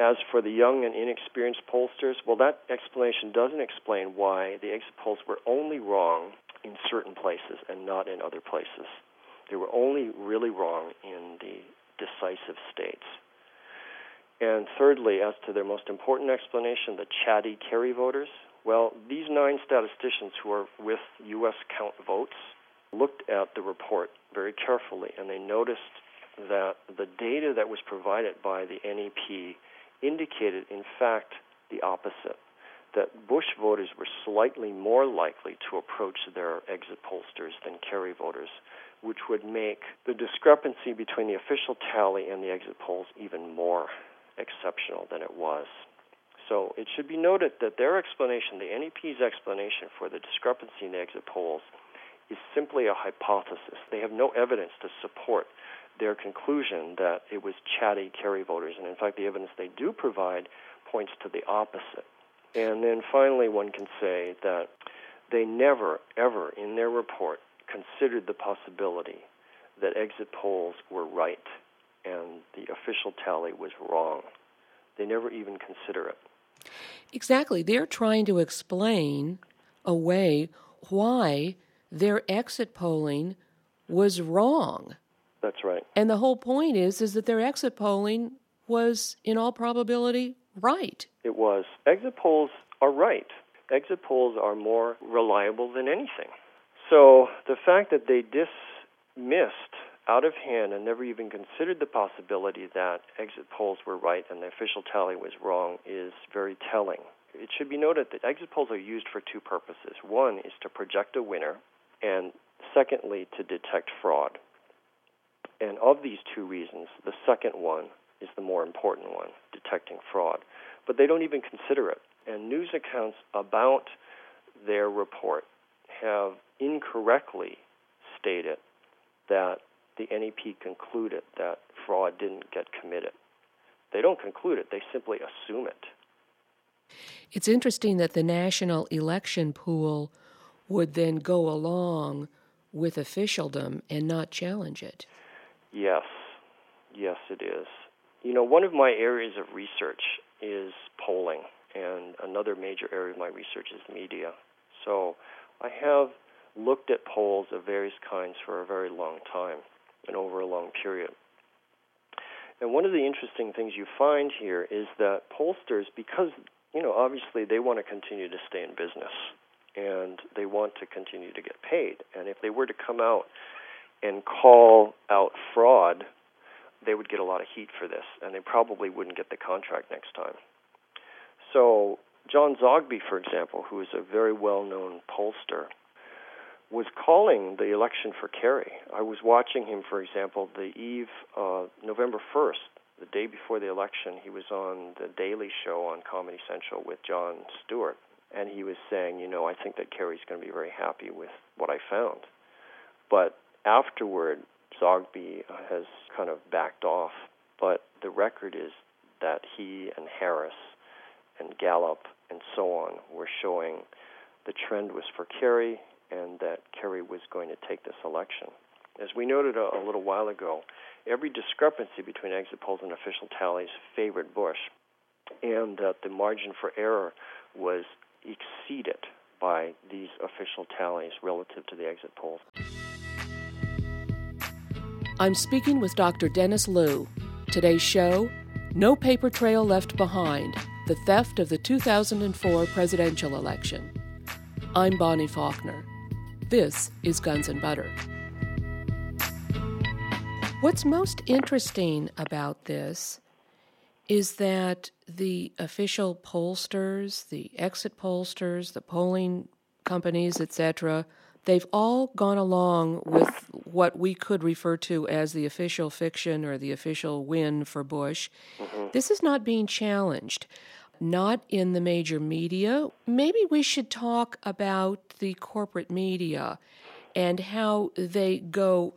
Speaker 4: As for the young and inexperienced pollsters, well, that explanation doesn't explain why the exit polls were only wrong in certain places and not in other places. They were only really wrong in the decisive states. And thirdly, as to their most important explanation, the chatty Kerry voters, Well, these nine statisticians who are with U.S. Count Votes looked at the report very carefully and they noticed that the data that was provided by the NEP indicated, in fact, the opposite. That Bush voters were slightly more likely to approach their exit pollsters than Kerry voters, which would make the discrepancy between the official tally and the exit polls even more exceptional than it was. So it should be noted that their explanation, the NEP's explanation for the discrepancy in the exit polls, is simply a hypothesis. They have no evidence to support their conclusion that it was chatty Kerry voters, and in fact, the evidence they do provide points to the opposite. And then finally, one can say that they never, ever in their report considered the possibility that exit polls were right and the official tally was wrong. They never even consider it.
Speaker 1: Exactly. They're trying to explain away why their exit polling was wrong.
Speaker 4: That's right.
Speaker 1: And the whole point is is that their exit polling was in all probability right.
Speaker 4: It was. Exit polls are right. Exit polls are more reliable than anything. So the fact that they dismissed out of hand and never even considered the possibility that exit polls were right and the official tally was wrong is very telling. It should be noted that exit polls are used for two purposes. One is to project a winner, and secondly, to detect fraud. And of these two reasons, the second one is the more important one, detecting fraud. But they don't even consider it. And news accounts about their report have incorrectly stated that the NEP concluded that fraud didn't get committed. They don't conclude it, they simply assume it.
Speaker 1: It's interesting that the national election pool would then go along with officialdom and not challenge it.
Speaker 4: Yes, yes, it is. You know, one of my areas of research is polling, and another major area of my research is media. So I have looked at polls of various kinds for a very long time and over a long period. And one of the interesting things you find here is that pollsters, because, you know, obviously they want to continue to stay in business and they want to continue to get paid. And if they were to come out and call out fraud, they would get a lot of heat for this, and they probably wouldn't get the contract next time. So, John Zogby, for example, who is a very well known pollster, was calling the election for Kerry. I was watching him, for example, the eve, uh, November 1st, the day before the election, he was on the Daily Show on Comedy Central with Jon Stewart, and he was saying, you know, I think that Kerry's going to be very happy with what I found. But afterward, Zogby has kind of backed off. But the record is that he and Harris and Gallup and so on were showing the trend was for Kerry and that Kerry was going to take this election. As we noted a, a little while ago, every discrepancy between exit polls and official tallies favored Bush, and that the margin for error was exceeded by these official tallies relative to the exit polls.
Speaker 1: I'm speaking with Dr. Dennis Loo. Today's show No Paper Trail Left Behind The Theft of the 2004 Presidential Election. I'm Bonnie Faulkner. This is Guns and Butter. What's most interesting about this is that the official pollsters, the exit pollsters, the polling companies, etc., they've all gone along with what we could refer to as the official fiction or the official win for Bush. Mm-hmm. This is not being challenged, not in the major media. Maybe we should talk about the corporate media and how they go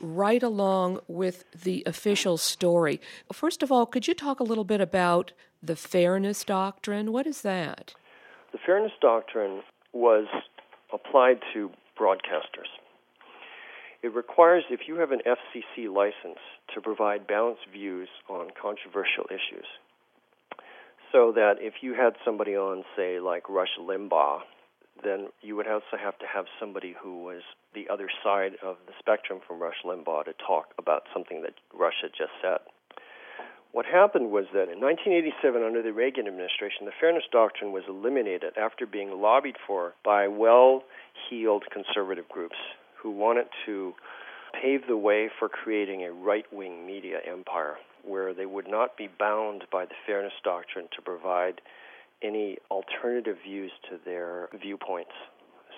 Speaker 1: right along with the official story. First of all, could you talk a little bit about the fairness doctrine? What is that?
Speaker 4: The fairness doctrine was applied to broadcasters. It requires, if you have an FCC license, to provide balanced views on controversial issues. So that if you had somebody on, say, like Rush Limbaugh, then you would also have to have somebody who was the other side of the spectrum from Rush Limbaugh to talk about something that Rush had just said. What happened was that in 1987, under the Reagan administration, the Fairness Doctrine was eliminated after being lobbied for by well heeled conservative groups who wanted to pave the way for creating a right wing media empire where they would not be bound by the Fairness Doctrine to provide any alternative views to their viewpoints.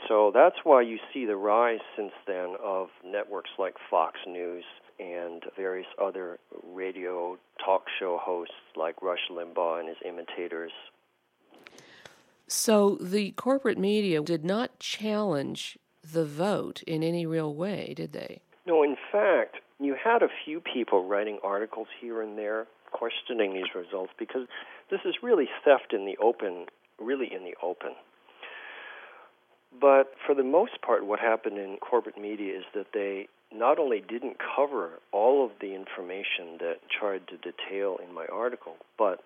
Speaker 4: So that's why you see the rise since then of networks like Fox News and various other radio talk show hosts like Rush Limbaugh and his imitators.
Speaker 1: So the corporate media did not challenge the vote in any real way, did they?
Speaker 4: No, in fact, you had a few people writing articles here and there questioning these results because this is really theft in the open, really in the open. But for the most part, what happened in corporate media is that they not only didn't cover all of the information that tried to detail in my article, but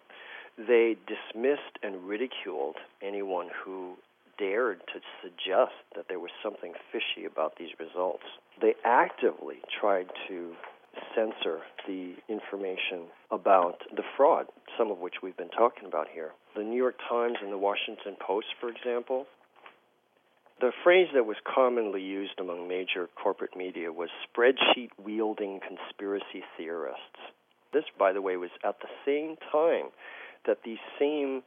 Speaker 4: they dismissed and ridiculed anyone who dared to suggest that there was something fishy about these results. They actively tried to censor the information about the fraud, some of which we've been talking about here. The New York Times and the Washington Post, for example, the phrase that was commonly used among major corporate media was spreadsheet wielding conspiracy theorists. This, by the way, was at the same time that these same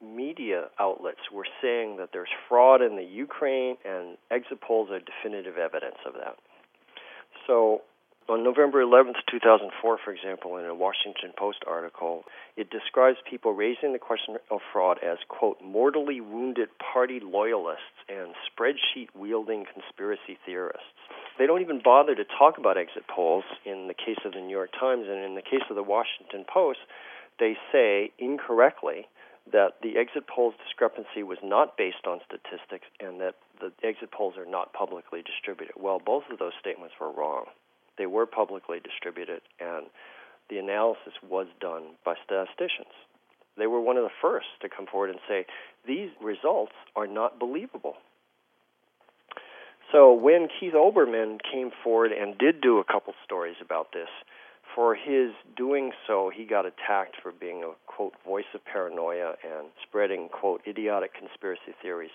Speaker 4: media outlets were saying that there's fraud in the Ukraine and exit polls are definitive evidence of that. So on November 11th, 2004, for example, in a Washington Post article, it describes people raising the question of fraud as, quote, mortally wounded party loyalists and spreadsheet wielding conspiracy theorists. They don't even bother to talk about exit polls in the case of the New York Times, and in the case of the Washington Post, they say incorrectly that the exit polls discrepancy was not based on statistics and that the exit polls are not publicly distributed. Well, both of those statements were wrong. They were publicly distributed, and the analysis was done by statisticians. They were one of the first to come forward and say, these results are not believable. So when Keith Olbermann came forward and did do a couple stories about this, for his doing so, he got attacked for being a, quote, voice of paranoia and spreading, quote, idiotic conspiracy theories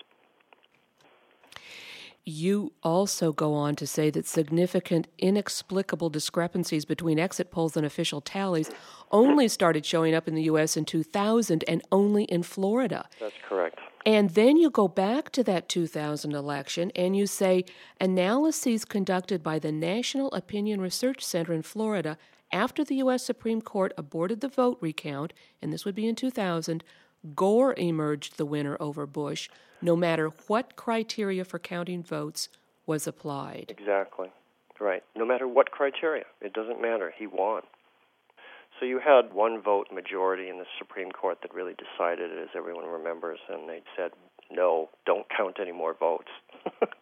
Speaker 1: you also go on to say that significant, inexplicable discrepancies between exit polls and official tallies only started showing up in the U.S. in 2000 and only in Florida.
Speaker 4: That's correct.
Speaker 1: And then you go back to that 2000 election and you say analyses conducted by the National Opinion Research Center in Florida after the U.S. Supreme Court aborted the vote recount, and this would be in 2000, Gore emerged the winner over Bush, no matter what criteria for counting votes was applied.
Speaker 4: Exactly. Right. No matter what criteria, it doesn't matter. He won. So you had one vote majority in the Supreme Court that really decided it, as everyone remembers, and they said, no, don't count any more votes.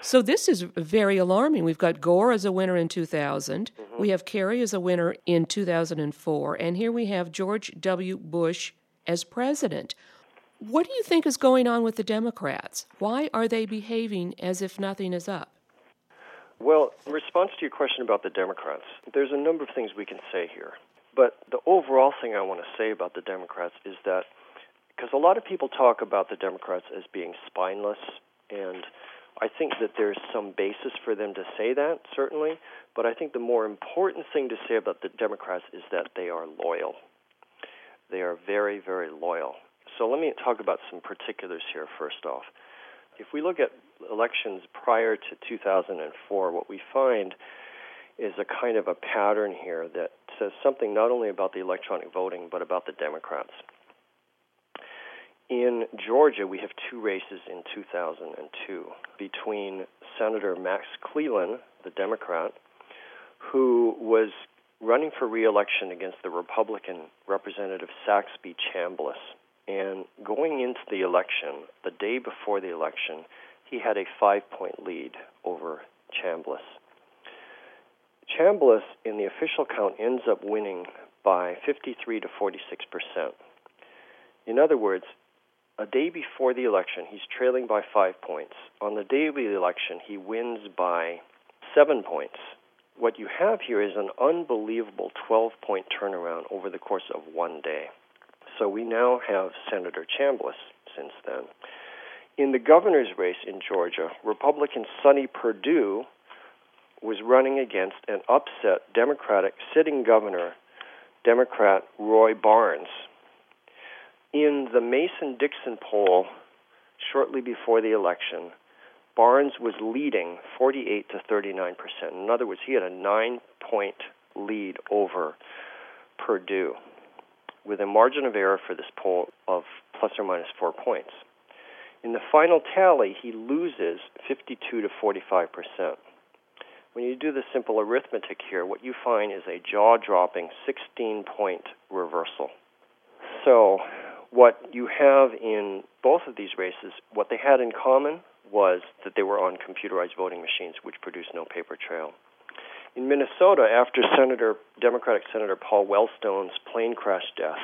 Speaker 1: so this is very alarming. We've got Gore as a winner in 2000.
Speaker 4: Mm-hmm.
Speaker 1: We have Kerry as a winner in 2004. And here we have George W. Bush as president. What do you think is going on with the Democrats? Why are they behaving as if nothing is up?
Speaker 4: Well, in response to your question about the Democrats, there's a number of things we can say here. But the overall thing I want to say about the Democrats is that because a lot of people talk about the Democrats as being spineless, and I think that there's some basis for them to say that, certainly. But I think the more important thing to say about the Democrats is that they are loyal. They are very, very loyal. So let me talk about some particulars here first off. If we look at elections prior to 2004, what we find is a kind of a pattern here that says something not only about the electronic voting but about the Democrats. In Georgia, we have two races in 2002 between Senator Max Cleland, the Democrat, who was running for reelection against the Republican Representative Saxby Chambliss. And going into the election, the day before the election, he had a five point lead over Chambliss. Chambliss, in the official count, ends up winning by 53 to 46 percent. In other words, a day before the election, he's trailing by five points. On the day of the election, he wins by seven points. what you have here is an unbelievable 12 point turnaround over the course of one day. So we now have Senator Chambliss since then. In the governor's race in Georgia, Republican Sonny Perdue was running against an upset Democratic sitting governor, Democrat Roy Barnes. In the Mason Dixon poll shortly before the election, Barnes was leading 48 to 39 percent. In other words, he had a nine point lead over Perdue, with a margin of error for this poll of plus or minus four points. In the final tally, he loses 52 to 45 percent. When you do the simple arithmetic here, what you find is a jaw dropping 16 point reversal. So, what you have in both of these races, what they had in common was that they were on computerized voting machines, which produced no paper trail. In Minnesota, after Senator Democratic Senator Paul Wellstone's plane crash death,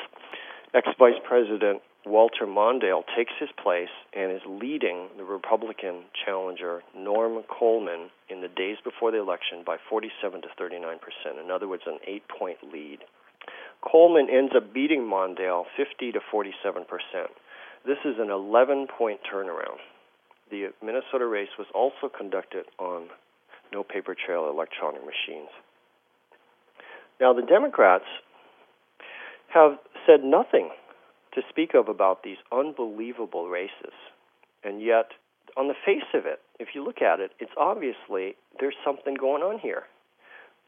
Speaker 4: ex Vice President Walter Mondale takes his place and is leading the Republican challenger Norm Coleman in the days before the election by 47 to 39 percent. In other words, an eight-point lead. Coleman ends up beating Mondale 50 to 47 percent. This is an 11-point turnaround. The Minnesota race was also conducted on no paper trail electronic machines. Now, the Democrats have said nothing to speak of about these unbelievable races. And yet, on the face of it, if you look at it, it's obviously there's something going on here.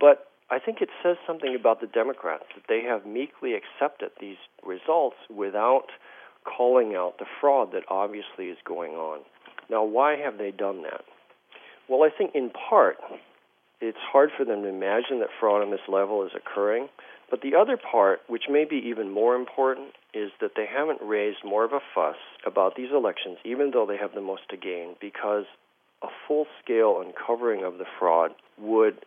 Speaker 4: But I think it says something about the Democrats that they have meekly accepted these results without calling out the fraud that obviously is going on. Now, why have they done that? Well, I think in part it's hard for them to imagine that fraud on this level is occurring. But the other part, which may be even more important, is that they haven't raised more of a fuss about these elections, even though they have the most to gain, because a full scale uncovering of the fraud would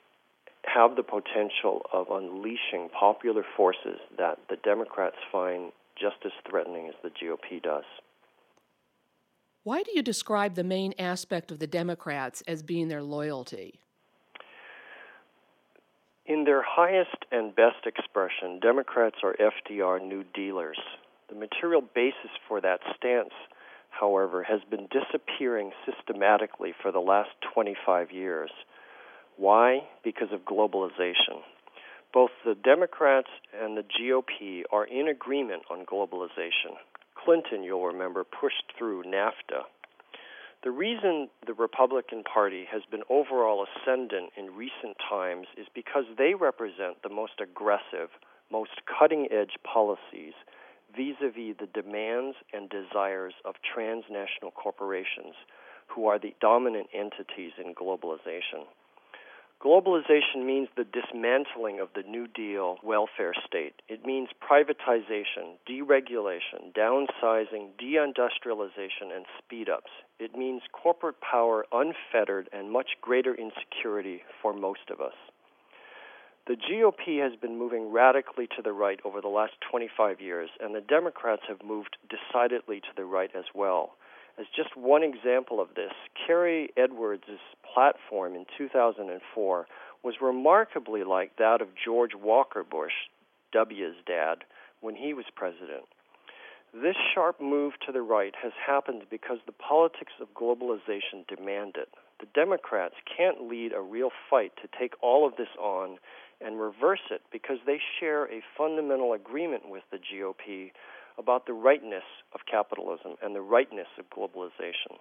Speaker 4: have the potential of unleashing popular forces that the Democrats find just as threatening as the GOP does.
Speaker 1: Why do you describe the main aspect of the Democrats as being their loyalty?
Speaker 4: In their highest and best expression, Democrats are FDR New Dealers. The material basis for that stance, however, has been disappearing systematically for the last 25 years. Why? Because of globalization. Both the Democrats and the GOP are in agreement on globalization. Clinton, you'll remember, pushed through NAFTA the reason the Republican Party has been overall ascendant in recent times is because they represent the most aggressive, most cutting edge policies vis a vis the demands and desires of transnational corporations who are the dominant entities in globalization. Globalization means the dismantling of the New Deal welfare state. It means privatization, deregulation, downsizing, deindustrialization, and speed ups. It means corporate power unfettered and much greater insecurity for most of us. The GOP has been moving radically to the right over the last 25 years, and the Democrats have moved decidedly to the right as well. As just one example of this, Kerry Edwards' platform in 2004 was remarkably like that of George Walker Bush, W's dad, when he was president. This sharp move to the right has happened because the politics of globalization demand it. The Democrats can't lead a real fight to take all of this on and reverse it because they share a fundamental agreement with the GOP about the rightness of capitalism and the rightness of globalization.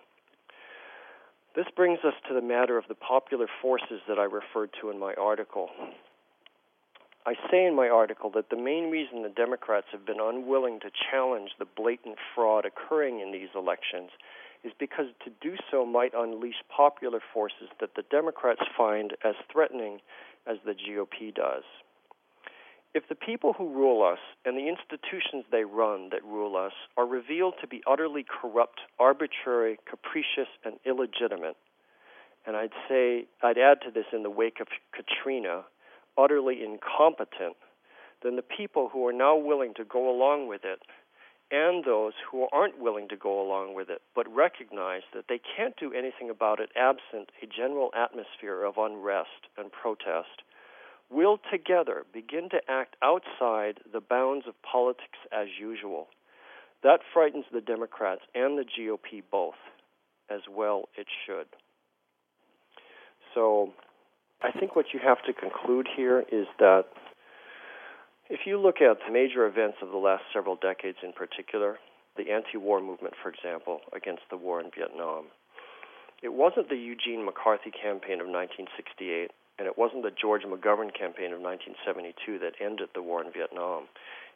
Speaker 4: This brings us to the matter of the popular forces that I referred to in my article. I say in my article that the main reason the Democrats have been unwilling to challenge the blatant fraud occurring in these elections is because to do so might unleash popular forces that the Democrats find as threatening as the GOP does. If the people who rule us and the institutions they run that rule us are revealed to be utterly corrupt, arbitrary, capricious, and illegitimate, and I'd say, I'd add to this in the wake of Katrina, utterly incompetent, then the people who are now willing to go along with it and those who aren't willing to go along with it, but recognize that they can't do anything about it absent a general atmosphere of unrest and protest, will together begin to act outside the bounds of politics as usual. That frightens the Democrats and the GOP both, as well it should. So I think what you have to conclude here is that if you look at the major events of the last several decades in particular, the anti war movement, for example, against the war in Vietnam, it wasn't the Eugene McCarthy campaign of 1968, and it wasn't the George McGovern campaign of 1972 that ended the war in Vietnam.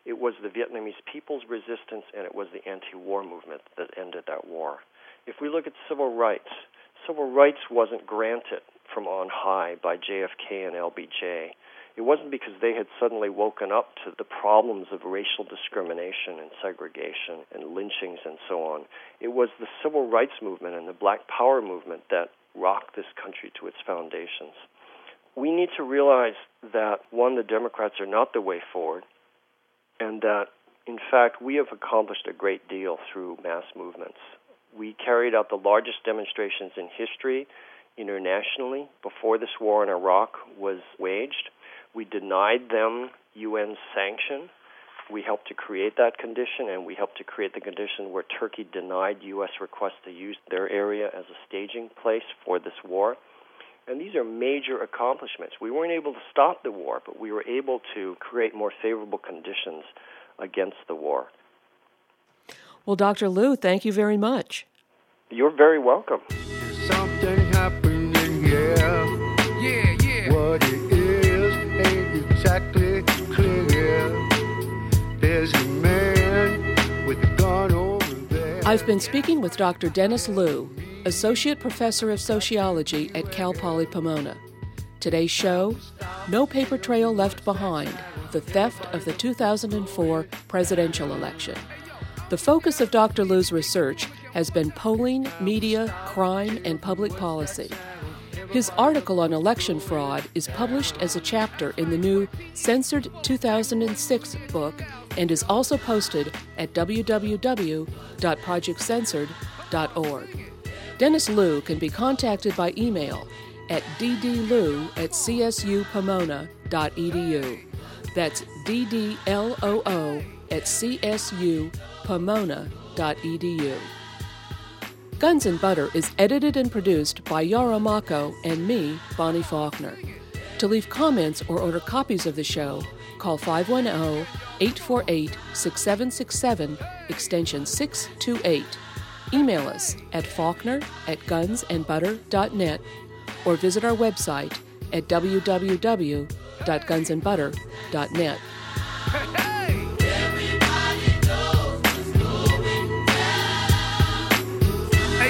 Speaker 4: It was the Vietnamese people's resistance and it was the anti war movement that ended that war. If we look at civil rights, civil rights wasn't granted from on high by JFK and LBJ it wasn't because they had suddenly woken up to the problems of racial discrimination and segregation and lynchings and so on. It was the civil rights movement and the black power movement that rocked this country to its foundations. We need to realize that, one, the Democrats are not the way forward, and that, in fact, we have accomplished a great deal through mass movements. We carried out the largest demonstrations in history internationally before this war in Iraq was waged. We denied them UN sanction. We helped to create that condition, and we helped to create the condition where Turkey denied U.S. requests to use their area as a staging place for this war. And these are major accomplishments. We weren't able to stop the war, but we were able to create more favorable conditions against the war.
Speaker 1: Well, Dr. Loo, thank you very much.
Speaker 4: You're very welcome.
Speaker 1: I've been speaking with Dr. Dennis Loo, Associate Professor of Sociology at Cal Poly Pomona. Today's show No Paper Trail Left Behind The Theft of the 2004 Presidential Election. The focus of Dr. Loo's research has been polling, media, crime, and public policy. His article on election fraud is published as a chapter in the new Censored 2006 book and is also posted at www.projectcensored.org. Dennis Loo can be contacted by email at ddloo at csupomona.edu. That's ddloo at csupomona.edu. Guns and Butter is edited and produced by Yarrow Mahko and me, Bonnie Faulkner. To leave comments or order copies of the show, call 510 848 6767, extension 628. Email us at faulkner at gunsandbutter.net or visit our website at www.gunsandbutter.net.